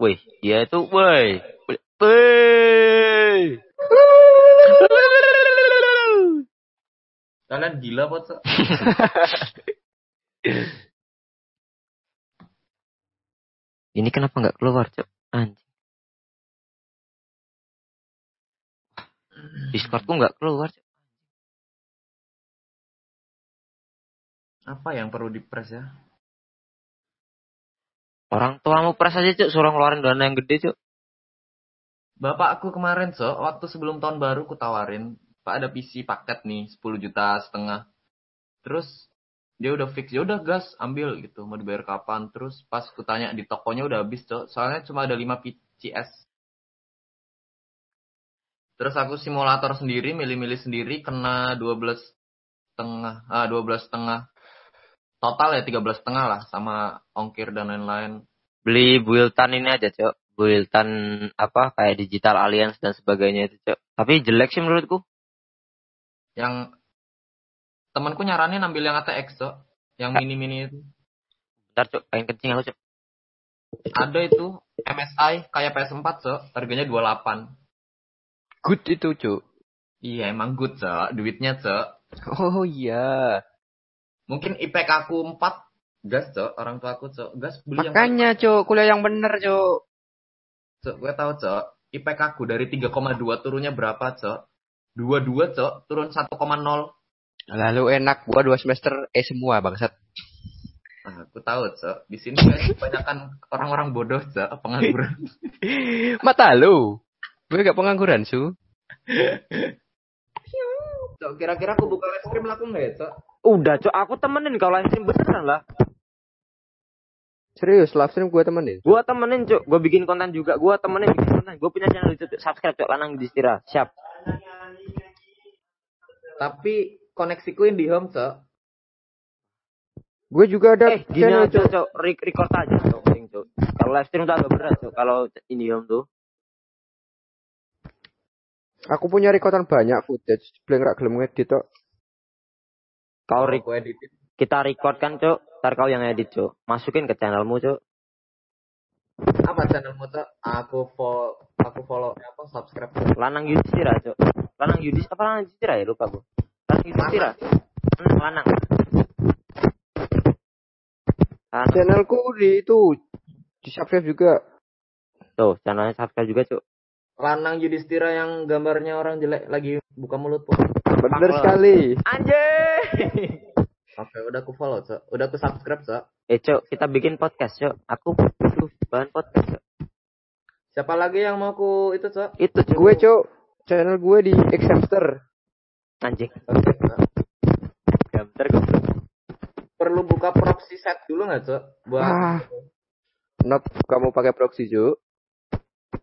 Wih, dia itu, woi, woi. Kalian gila Cok? Ini kenapa nggak keluar, Cok? Anjing. Discordku nggak keluar, Cok. Apa yang perlu dipres ya? Orang tuamu pres aja, Cok, suruh ngeluarin dana yang gede, Cok. Bapak aku kemarin, so, waktu sebelum tahun baru ku tawarin, Pak ada PC paket nih, 10 juta setengah. Terus dia udah fix, ya udah gas, ambil gitu, mau dibayar kapan. Terus pas ku tanya di tokonya udah habis, Cok. Soalnya cuma ada 5 PCS. Terus aku simulator sendiri, milih-milih sendiri, kena 12 setengah, ah 12 setengah. Total ya 13 setengah lah, sama ongkir dan lain-lain. Beli builtan ini aja, Cok. Builtan apa kayak digital alliance dan sebagainya itu, Cok. Tapi jelek sih menurutku. Yang temanku nyaranin ambil yang ATX, Cok. Yang mini-mini itu. Bentar, Cok, pengen kencing aku, Cok. Ada itu MSI kayak PS4, Cok. Harganya 28. Good itu, Cuk. Iya, emang good, Cok. Duitnya, Cok. Oh iya. Mungkin IPK aku 4 gas, Cok. Orang tua aku, Cok. Gas beli yang Makanya, Cuk, kuliah yang bener, Cuk. Cok, gue tahu, Cok. IPK aku dari 3,2 turunnya berapa, Cok? 22, Cok. Turun 1,0. Lalu enak gua dua semester eh semua bangsat. Nah, aku tahu, Cok. Di sini guys, kebanyakan orang-orang bodoh, Cok. Pengangguran. Mata lu. Gue gak pengangguran, Su. Cok, kira-kira aku buka live stream laku nggak ya, Cok? Udah, Cok, aku temenin kalau live stream beneran lah. Serius, live stream gue temenin. Gua temenin, Cok. Gua bikin konten juga. Gua temenin bikin konten. Gua punya channel YouTube. Subscribe, Cok. Lanang Distira. Siap. Tapi koneksiku IndiHome, Cok. Gue juga ada Eh, gini channel, aja. Cok. Re- Record aja, Cok. Cok. Kalau live stream tuh agak berat, Cok. Kalau ini om tuh. Aku punya rekodan banyak footage. Belum gak gelem ngedit, Cok. Kau re- kita record kan, Cok. Ntar kau yang edit, Cok. Masukin ke channelmu, Cok. Apa channelmu, Cok? Aku follow, aku follow, apa, subscribe. Lanang Yudhistira, Cok. Lanang Yudhis apa Lanang Yudhistira ya? Lupa gua. Lanang Yudhistira. Hmm, lanang. Lanang. Channelku di itu di subscribe juga. Tuh, channelnya subscribe juga, Cok. Lanang Yudhistira yang gambarnya orang jelek lagi buka mulut. Bener Fuck, sekali. Anjay! Oke, udah aku follow, Cok. Udah aku subscribe, Cok. eh, Cok, kita bikin podcast, Cok. Aku butuh bahan podcast, Cok. Siapa lagi yang mau aku itu, Cok? Itu, Cok. Gue, Cok. Channel gue di X Hamster. Anjing. Oke, Cok. Gambar goblok. Perlu buka proxy set dulu nggak, Cok? Buat Ah. Not kamu pakai proxy, Cuk.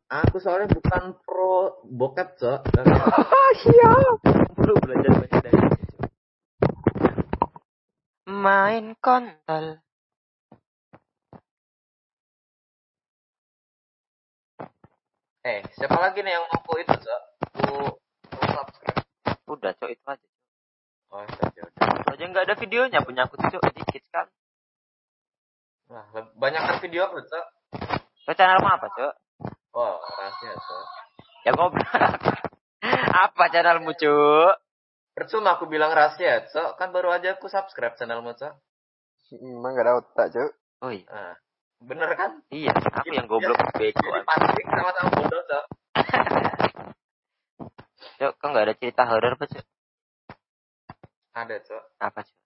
aku soalnya bukan pro bokep, Cok. Dan siap. Perlu belajar banyak dari sini, Cok. Main kontol. Eh, siapa lagi nih yang mau aku itu, Cok? Aku aku subscribe. Udah, Cok, itu aja. Oh, ya udah. Itu aja nggak ada videonya punya aku tuh, Cok. Dikit sekali. Nah, banyak kan video aku, Cok. Cok, channel apa, Cok? Wah, rahasia, Cok. Ya goblok. apa channelmu, Cok? Percuma aku bilang rahasia, Cok. Kan baru aja aku subscribe channelmu, Cok. Emang gak ada otak, Cuk. Oh iya. Nah, bener kan? Iya, aku yang goblok bego. Jadi pancing sama-sama bodoh, Cok. Cok, kok nggak ada cerita horor apa, Cok? Ada, Cok. Apa, Cok?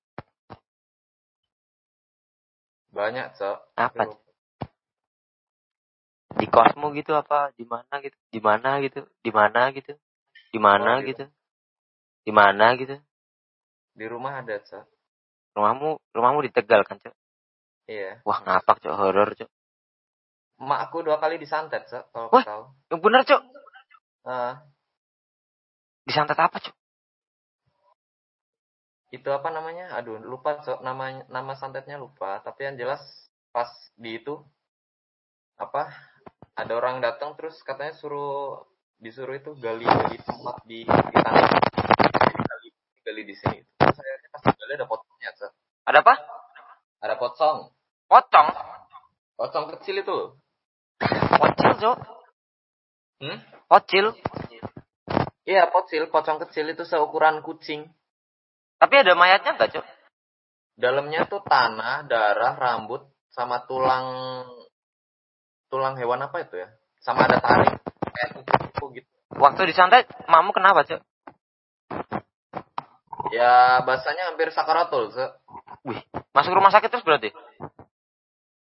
Banyak, Cok. Apa. Cok? Di kosmu gitu apa? Di mana gitu? Di mana gitu? Di mana gitu? Di mana Oh, di- gitu? Di mana gitu? Di rumah ada, Cok. Rumahmu, rumahmu di Tegal kan, Cok? Iya. Wah, ngapak, Cok, horor, Cok. Emak aku dua kali disantet, Cok. Kalau Wah. tahu. Yang bener, Cok. Ah, Disantet apa, Cok? itu apa namanya? Aduh, lupa, Cok. Nama nama santetnya lupa. Tapi yang jelas pas di itu apa? Ada orang datang terus katanya suruh disuruh itu gali-gali tempat di di tanah. Gali, di sini. Akhirnya pas gali ada potongnya, Cok. Ada apa? Ada pocong. Pocong. Pocong kecil itu. Pocong cok. Hmm? Pocil. Iya, pocil, pocong kecil itu seukuran kucing. Tapi ada mayatnya nggak cok? Dalamnya tuh tanah, darah, rambut, sama tulang tulang hewan apa itu ya? Sama ada taring kayak kuku-kuku gitu. Waktu disantet, mamu kenapa cok? Ya bahasanya hampir sakaratul, se. Masuk rumah sakit terus berarti?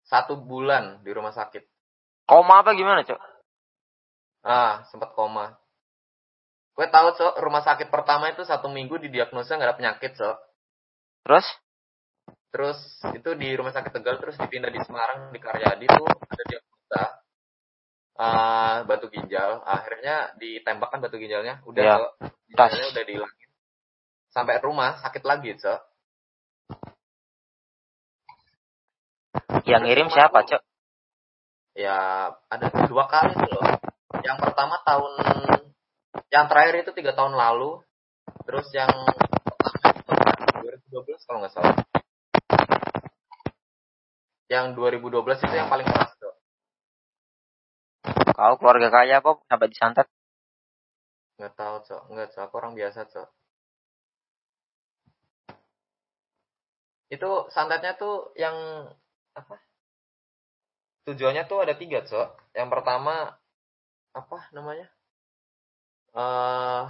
Satu bulan di rumah sakit. Koma apa gimana cok? Ah, sempat koma. Gue tahu, Cok, rumah sakit pertama itu satu minggu didiagnosa nggak ada penyakit, Cok. Terus? Terus itu di rumah sakit Tegal, terus dipindah di Semarang, di Karyadi tuh ada diagnosa ah, batu ginjal. Akhirnya ditembakkan batu ginjalnya. Udah. Cok. Tas. Ginjalnya udah dihilangin. Sampai rumah, sakit lagi, Cok. Yang ngirim siapa cok? Ya, ada dua kali tuh loh. Yang pertama tahun, yang terakhir itu tiga tahun lalu. Terus yang pertama itu 2012 kalau nggak salah. Yang 2012 itu yang paling keras tuh. Kau keluarga kaya kok sampai disantet? Nggak tahu, Cok. Nggak, Cok. Aku orang biasa, Cok. Itu santetnya tuh yang apa? Tujuannya tuh ada tiga, Cok. Yang pertama apa namanya? eh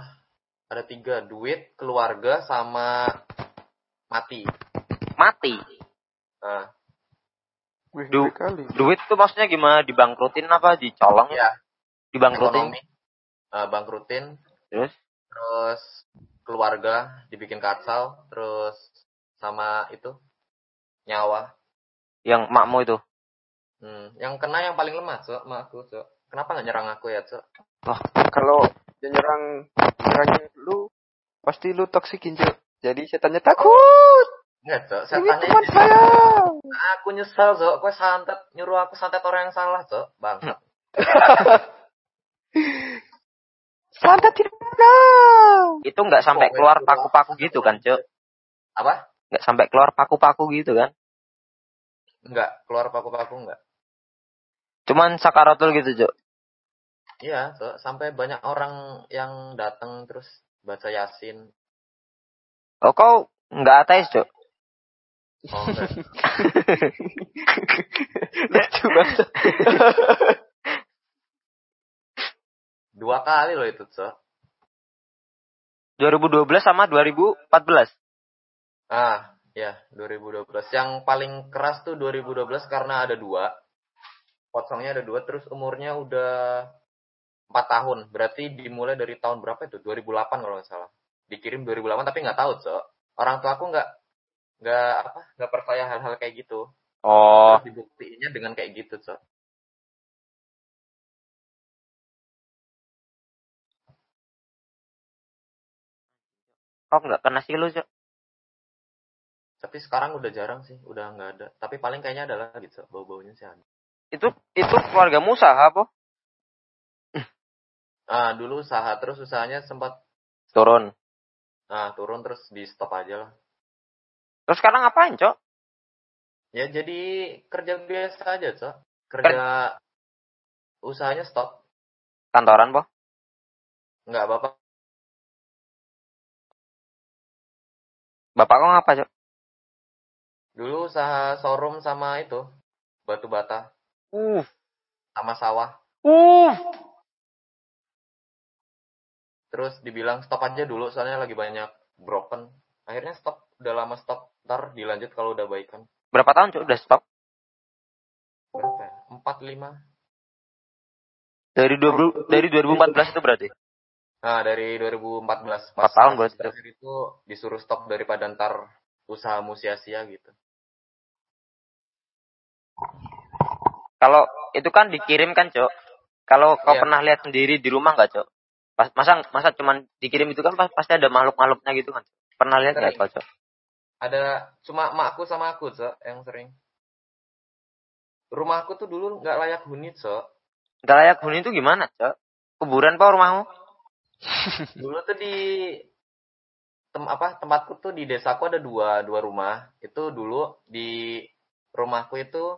ada tiga, duit, keluarga, sama mati. Mati. Nah, Wih, Du- kali. Duit tuh maksudnya gimana? Dibangkrutin apa? Dicolong? ya, Dibangkrutin? ekonomi, eh, bangkrutin, Terus? terus keluarga dibikin kacau, terus sama itu nyawa. Yang makmu itu? Hmm, yang kena yang paling lemah, Cok, sama aku, Cok. Kenapa nggak nyerang aku ya, Cok? Kalau dia nyerang nyerang lu, pasti lu toksikin, Cok. Jadi setannya takut. Enggak, Cok. Ini Setannya teman ini- saya. aku nyesel, Cok. Gue santet, nyuruh aku santet orang yang salah, Cok. Bang. Santet tidak benar. Itu nggak sampai Oh, keluar paku-paku gitu kan cok? Apa? Nggak sampai keluar paku-paku gitu kan? Enggak, keluar paku-paku enggak. Cuman sakaratul gitu cok? Iya, Cok. Sampai banyak orang yang datang terus baca Yasin. Oh kau nggak ateis cok? Oh. Lucu banget. Dua kali loh itu, Cok. 2012 sama 2014? Ah, ya, 2012. Yang paling keras tuh 2012 karena ada dua. Pocongnya ada dua, terus umurnya udah 4 tahun. Berarti dimulai dari tahun berapa itu? 2008 kalau nggak salah. Dikirim 2008 tapi nggak tahu, Cok. Orang tua aku nggak nggak apa nggak percaya hal-hal kayak gitu. Oh, Terus dibuktiinnya dengan kayak gitu, Cok. kau nggak kena silu cok? Tapi sekarang udah jarang sih, udah nggak ada. Tapi paling kayaknya ada lagi, Cok. Bau-baunya sih ada. Itu itu keluarga Musa apa? Ah, dulu usaha terus usahanya sempat Turun. nah turun terus di stop aja lah. Terus sekarang ngapain cok? Ya jadi kerja biasa aja, Cok. Kerja usahanya stop. Kantoran po? Nggak apa-apa. Bapak kau ngapa cok? Dulu usaha showroom sama itu batu bata Uh, sama sawah. uh. Terus dibilang stop aja dulu soalnya lagi banyak broken. Akhirnya stop. Udah lama stop. Ntar dilanjut kalau udah baikan. Berapa tahun cok udah stop? Berapa ya? Empat, lima. Dari 20 dari 2014 itu berarti? Nah, dari 2014. Empat tahun pas berarti. terakhir itu disuruh stop daripada ntar usahamu sia-sia gitu. Kalau itu kan dikirim kan cok? Kalau kau Iya. pernah lihat sendiri di rumah nggak cok? Pas, masa masa cuman dikirim itu kan pas- pasti ada makhluk-makhluknya gitu kan? Pernah lihat nggak cok? Ada cuma emakku sama aku, Cok, yang sering. Rumahku tuh dulu nggak layak huni, Cok. Gak layak huni itu gimana cok? Kuburan apa rumahmu? Dulu tuh di tem apa tempatku tuh di desaku ada dua dua rumah. Itu dulu di rumahku itu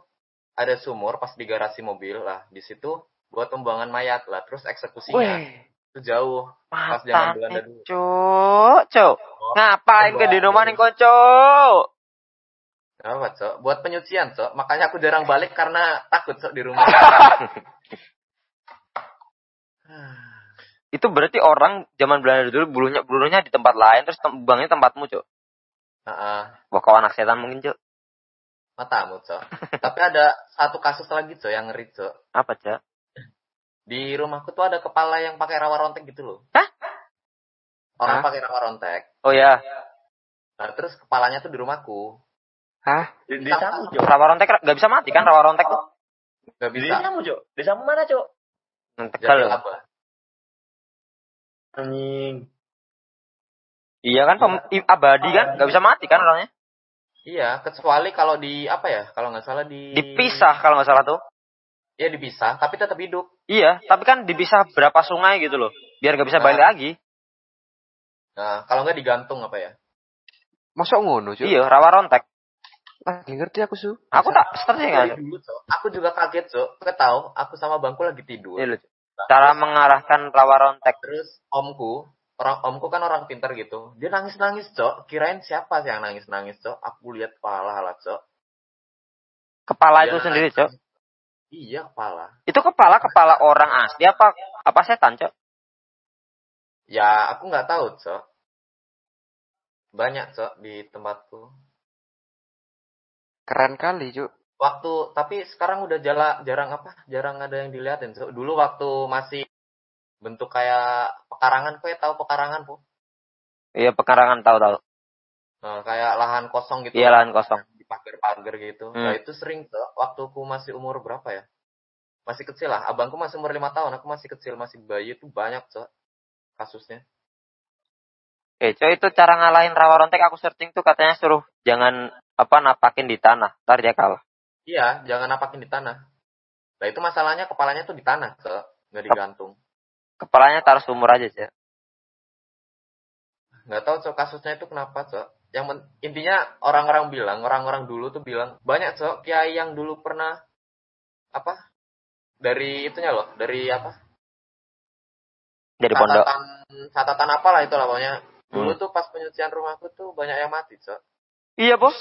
ada sumur pas di garasi mobil lah. Di situ buat pembuangan mayat lah. Terus eksekusinya Weh, itu jauh. Pas zaman Belanda dulu. cuk, cuk. Oh, Ngapain ke di rumah nih Pembuangan. kocok? Apa, Cok? Buat penyucian, Cok. Makanya aku jarang balik karena takut, Cok, di rumah. Itu berarti orang zaman Belanda dulu bulunya bulunya di tempat lain terus tem buangnya tempatmu, Cuk. Heeh. Wah, kau anak setan mungkin, Cuk. Matamu, Cok. Tapi ada satu kasus lagi, Cok, yang ngeri, Cok. Apa, Cuk? Di rumahku tuh ada kepala yang pakai rawa rontek gitu loh. Hah? Orang Hah? pakai rawa rontek. Oh ya, Nah, terus kepalanya tuh di rumahku. hah? Di, di samu, Cok. rawa rontek nggak bisa mati kan rawa rontek tuh? Gak Di bisa. samu, Cok. Di samu mana, Cok? Tegal. apa? Anjing. Iya kan pem- abadi kan, nggak bisa mati kan orangnya? Iya, kecuali kalau di apa ya? Kalau nggak salah di Dipisah kalau nggak salah tuh. Iya dipisah, tapi tetap hidup. Iya, tapi kan dipisah berapa sungai gitu loh, biar nggak bisa balik Nah. lagi. Nah, kalau nggak digantung apa ya? Masuk ngono, cuy. Iya, rawa rontek. Lagi ngerti aku, Su. Aku tak searching Dari kan. Aku juga kaget, Cok. Kau tahu, aku sama bangku lagi tidur. Iya, lucu. Cara mengarahkan rawa rontek. Terus omku, orang omku kan orang pintar gitu. Dia nangis-nangis, Cok. Kirain siapa sih yang nangis-nangis, Cok? Aku lihat kepala lah, Cok. Kepala Dia itu sendiri, Cok. nangis. Iya, kepala. Itu kepala kepala orang asli apa apa setan, Cok? Ya, aku nggak tahu, Cok. Banyak, Cok, di tempatku. Keren kali, cuy. Waktu, tapi sekarang udah jala, jarang apa? Jarang ada yang dilihatin, Cok. Dulu waktu masih bentuk kayak pekarangan, kau tahu pekarangan, Po? Iya, pekarangan tahu-tahu. Nah, kayak lahan kosong gitu. Iya, lahan kosong. Di pagar-pagar gitu. Hmm. Nah, itu sering tuh. Waktu aku masih umur berapa ya? Masih kecil lah. Abangku masih umur lima tahun. Aku masih kecil, masih bayi. Itu banyak, Cok. Kasusnya. Eh, Cok, itu cara ngalahin rawa rontek aku searching tuh katanya suruh jangan apa napakin di tanah, ntar dia kalah. Iya, jangan napakin di tanah. Nah, itu masalahnya kepalanya tuh di tanah, Cok. Nggak digantung. Kepalanya taruh sumur aja, Cok. Nggak tahu, Cok, kasusnya itu kenapa, Cok. Yang men- intinya orang-orang bilang, orang-orang dulu tuh bilang, banyak, Cok, kiai yang dulu pernah, apa, dari itunya loh, dari apa, Dari pondok. catatan catatan apalah itu lah pokoknya dulu Hmm. tuh pas penyucian rumahku tuh banyak yang mati cok Iya, Bos.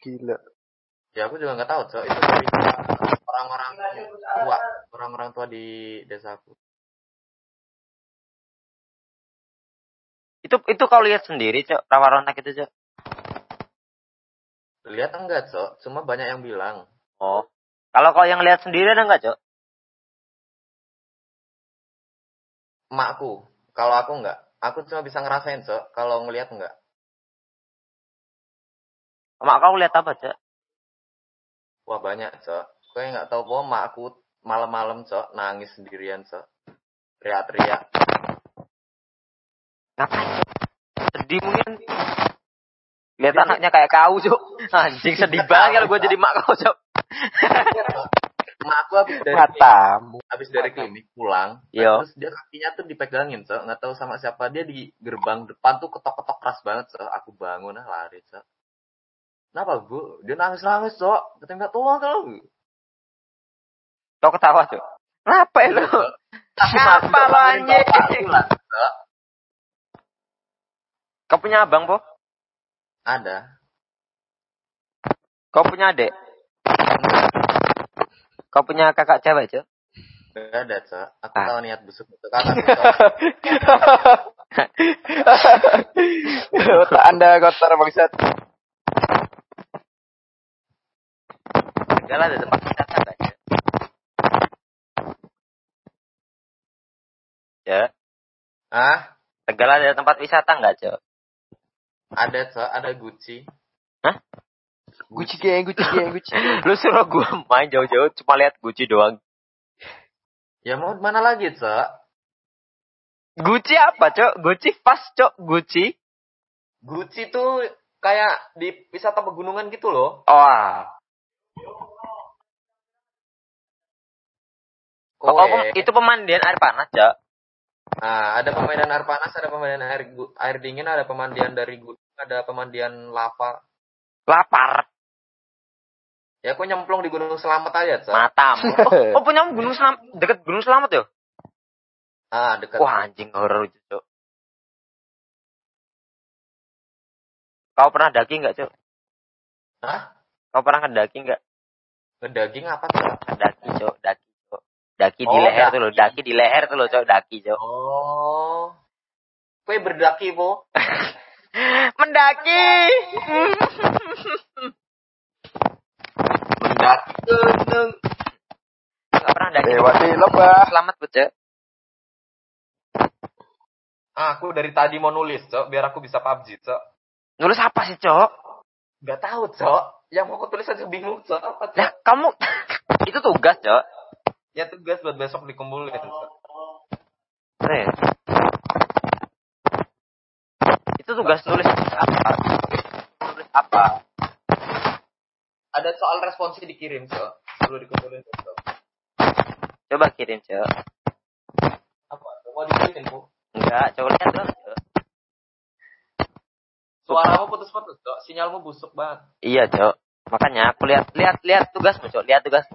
Gila. ya aku juga nggak tahu cok itu dari orang-orang tua orang-orang tua di desaku. Itu itu kau lihat sendiri, Cok, rawa rontek itu, Cok. lihat enggak cok? Cuma banyak yang bilang. Oh. Kalau kau yang lihat sendiri ada nggak, Cok? emakku. Kalau aku enggak. Aku cuma bisa ngerasain cok. Kalau ngelihat enggak. Mak kau lihat apa, Cok? wah banyak cok gue nggak tahu kok emakku malam-malam cok nangis sendirian cok teriak-teriak Ngapain? Sedih mungkin. Lihat anaknya kayak kau, Cok. Anjing sedih banget kalau gue jadi mak kau, Cok. emakku habis dari Matamu. habis dari klinik pulang Yo. terus dia kakinya tuh dipegangin cok nggak tahu sama siapa dia di gerbang depan tuh ketok-ketok keras banget cok aku bangun ah lari cok kenapa bu dia nangis nangis cok kita nggak tolong tolong Kau ketawa, Cok. Kenapa itu? Kenapa lo anjing? Kau punya abang, Po? ada Kau punya adik? Kau punya kakak cewek, Cok? nggak ada cok aku Ah. tahu niat busuk itu kakak Otak anda kotor bangsat. Lah, ada tempat wisata nggak, Cok? Ya, ah Tegal ada tempat wisata nggak, Cok? ada cok ada Gucci Gucci geng, Gucci geng, Gucci. Lu suruh gue main jauh-jauh cuma lihat Gucci doang. ya mau mana lagi cok Gucci apa, Cok? Gucci pas, Cok. Gucci. Gucci tuh kayak di wisata pegunungan gitu loh. Oh, Kowe. pem- itu pemandian air panas, Cok. Nah, ada pemandian air panas, ada pemandian air air dingin, ada pemandian dari gunung, ada pemandian lava. Lapar. Ya aku nyemplung di Gunung Selamat aja, Cok. Matamu. Oh, oh punyamu Gunung Selamat, deket Gunung Selamat ya? Ah, dekat. Wah, anjing horor itu, Cok. Kau pernah daki nggak, Cok? Hah? Kau pernah ngedaki nggak? Ngedaging apa, Cok? Daki, Cok. Daki, Daki di Oh, leher daki. tuh loh. Daki di leher tuh loh, Cok. Daki, Cok. Oh. Kue berdaki, Po. Mendaki. Mendaki gunung. Nggak pernah daki. Lewati lembah. Selamat, Bu, Cok. Ah, aku dari tadi mau nulis, Cok, biar aku bisa PUBG, Cok. Nulis apa sih, Cok? Gak tahu, Cok. Yang mau aku tulis aja bingung, Cok. Apa, Cok? Lah, kamu itu tugas, Cok. Ya tugas buat besok dikumpulin, Cok. Eh. Itu tugas nulis apa? Nulis apa? Ada soal responsi dikirim, Cok. Perlu dikumpulin, Cok. Coba kirim, Cok. Apa? Mau dikirimin, Bu? Enggak, coba lihat dong. Suaramu putus-putus, Cok. Sinyalmu busuk banget. Iya, Cok. Makanya aku lihat lihat lihat tugasmu, Cok. Lihat tugas.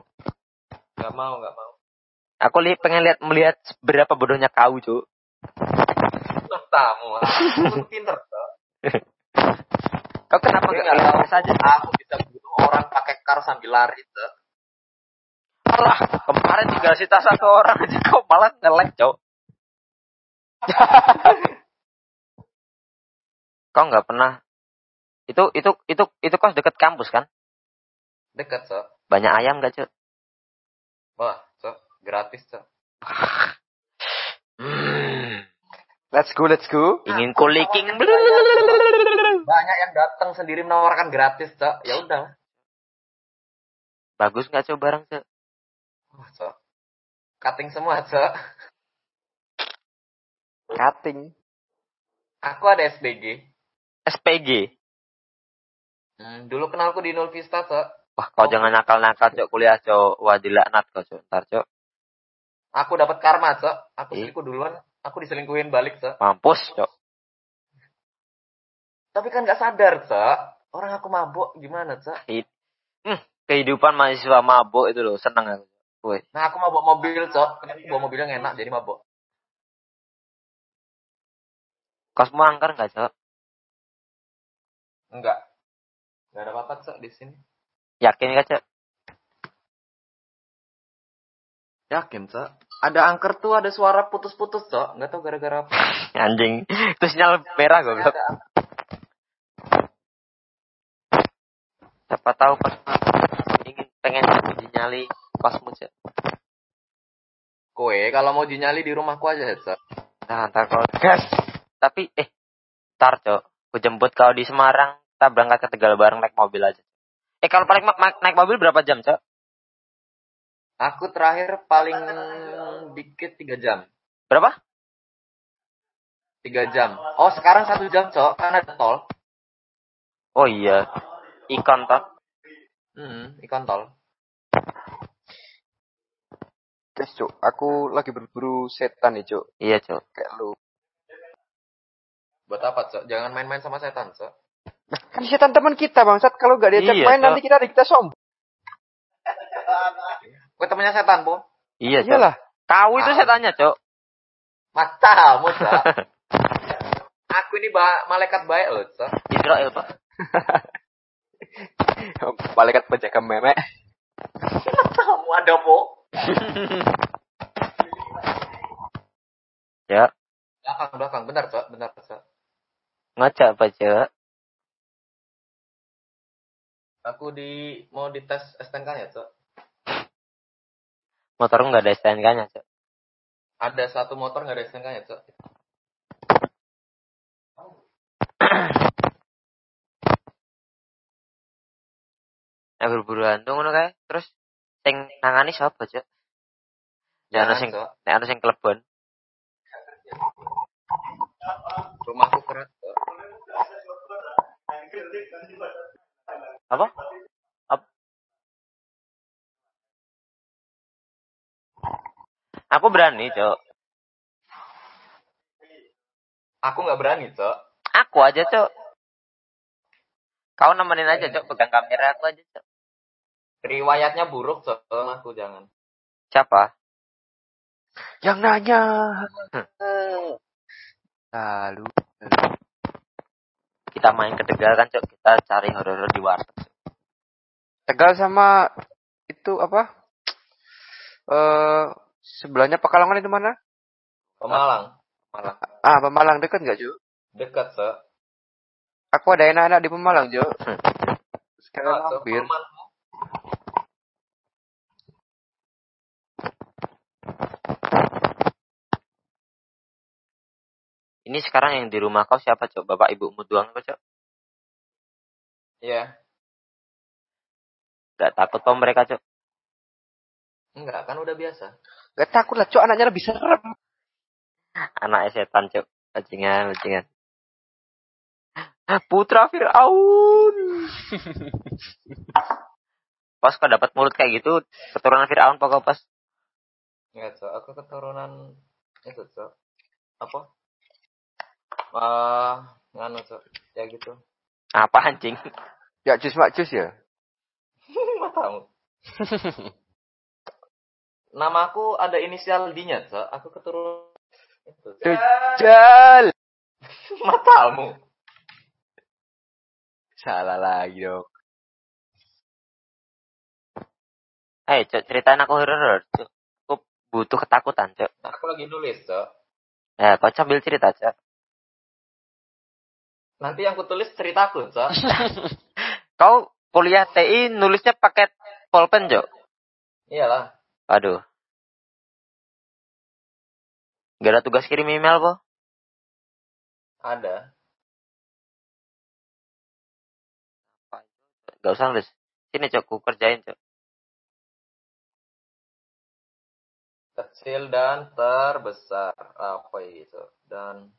Gak mau, gak mau. Aku li pengen lihat melihat seberapa bodohnya kau. Nah, tamu. Aku pinter. Kau kenapa enggak nggak tahu saja? Aku bisa bunuh orang pakai kar sambil lari, Cok. Alah, kemarin tinggal sita satu orang aja kau malah nge-lag, Cok. kau nggak pernah itu itu itu itu kos deket kampus kan? Dekat, Cok. Banyak ayam gak, Cok? Wah. Gratis, Cok. Hmm. Let's go, let's go. Ingin kuliking. Banyak yang datang sendiri menawarkan gratis, Cok. Ya udah. Bagus nggak Cok barang, Cok? Wah, Cok. Cutting semua, Cok. Cutting. Aku ada SBG. SPG. Hmm, dulu kenalku di Nul Vista, Cok. Wah, kau jangan nakal-nakal, Cok. Kuliah, Cok. Wah, dilaknat kau, Cok. Ntar, Cok. Aku dapat karma, Cok. Aku Ih. selingkuh duluan, aku diselingkuhin balik, Cok. Mampus, Cok. Tapi kan gak sadar, Cok. Orang aku mabuk, gimana, Cok? Kehidupan mahasiswa mabuk itu loh. Seneng aku. Woi. Nah, aku mabuk mobil, Cok. Aku bawa mobil yang enak, jadi mabuk. Kosmu angker nggak, Cok? Enggak. Gak ada apa-apa, Cok, di sini. Yakin nggak, Cok? Yakin, Cok. Ada angker tuh, ada suara putus-putus, Cok. Gak tau gara-gara apa. Anjing. Itu sinyal merah, goblok. Ada. Siapa tahu pas ingin pengen uji nyali kosmu, Cok. Kue, kalau mau dinyali di rumahku aja, Cok. Nah, ntar kalau gas. Tapi, eh, ntar, Cok. Aku jemput kau di Semarang. Kita berangkat ke Tegal bareng naik mobil aja. Eh, kalau paling naik mobil berapa jam, Cok? Aku terakhir paling dikit 3 jam. Berapa? 3 jam. Oh, sekarang satu jam, Cok. Karena ada tol. Oh iya. Ikon toh. Hmm, ikon tol. Guys, Cuk. Aku lagi berburu setan nih, Cuk. Iya, Cok. Kayak lu. Buat apa, Cok? Jangan main-main sama setan, Cok. Kan setan teman kita, Bangsat. Kalau gak diajak Iya, main, Cuk. nanti kita kita sombong. Kue temennya setan, Po. Iya, Cok. Iyalah. Kau itu setannya, Cok. Matamu, Cok. Aku ini ba malaikat baik loh, Cok. Israel, Pak. Malaikat penjaga meme. Kamu ada, Po. Ya. Belakang, belakang. Bentar, Cok. Bentar, Cok. Ngocak apa, Cok? Aku di mau dites STNK ya, Cok. Motorku nggak ada STNK-nya, Cok. Ada satu motor nggak ada STNK ya, Cok. Nah, buru-buruan tuh ngono kae. Terus sing nangani sapa, Cok? Ya ana sing nek ana sing klebon. Rumahku keras. Apa? Aku berani, Cok. Aku nggak berani, Cok. Aku aja, Cok. Kau nemenin aja, Cok. Pegang kamera aku aja, Cok. Riwayatnya buruk, Cok. Aku jangan. Siapa? Yang nanya. Hmm. Lalu. Kita main ke Tegal kan, Cok. Kita cari horor di warteg. Tegal sama itu apa? Eh sebelahnya Pekalongan itu mana? Pemalang. Malah. Ah, Pemalang dekat nggak, Jo? Dekat, Cok. Aku ada enak-enak di Pemalang, Jo. Sekarang Ah, hampir. Perumahan. Ini sekarang yang di rumah kau siapa, Cok? Bapak ibumu doang apa, Cok? Iya. Gak takut kau mereka, Cok? Enggak, kan udah biasa. Gak takut lah, Cok. Anaknya lebih serem. Anak setan, Cok. Bajingan, bajingan. Putra Fir'aun. pas kau dapat mulut kayak gitu, keturunan Fir'aun pokok pas. Enggak, Cok. Aku keturunan itu, Cok. Apa? Ah, nganu, Cok. Ya gitu. Apa anjing? Ya, jus mak jus ya. Matamu. Nama aku ada inisial D-nya, Cok. Aku keturunan. Dajjal. Matamu. Salah lagi dong. Eh, Cok, ceritain aku horor, Cok. Aku butuh ketakutan, Cok. Aku lagi nulis, Cok. Ya, kau sambil cerita, Cok. Nanti yang kutulis ceritaku, Cok. Kau kuliah TI nulisnya pakai pulpen, Cok? Iyalah. Aduh. Gak ada tugas kirim email kok? Ada. Gak usah nulis. Sini, Cok, ku kerjain, Cok. Kecil dan terbesar. Apa itu? Dan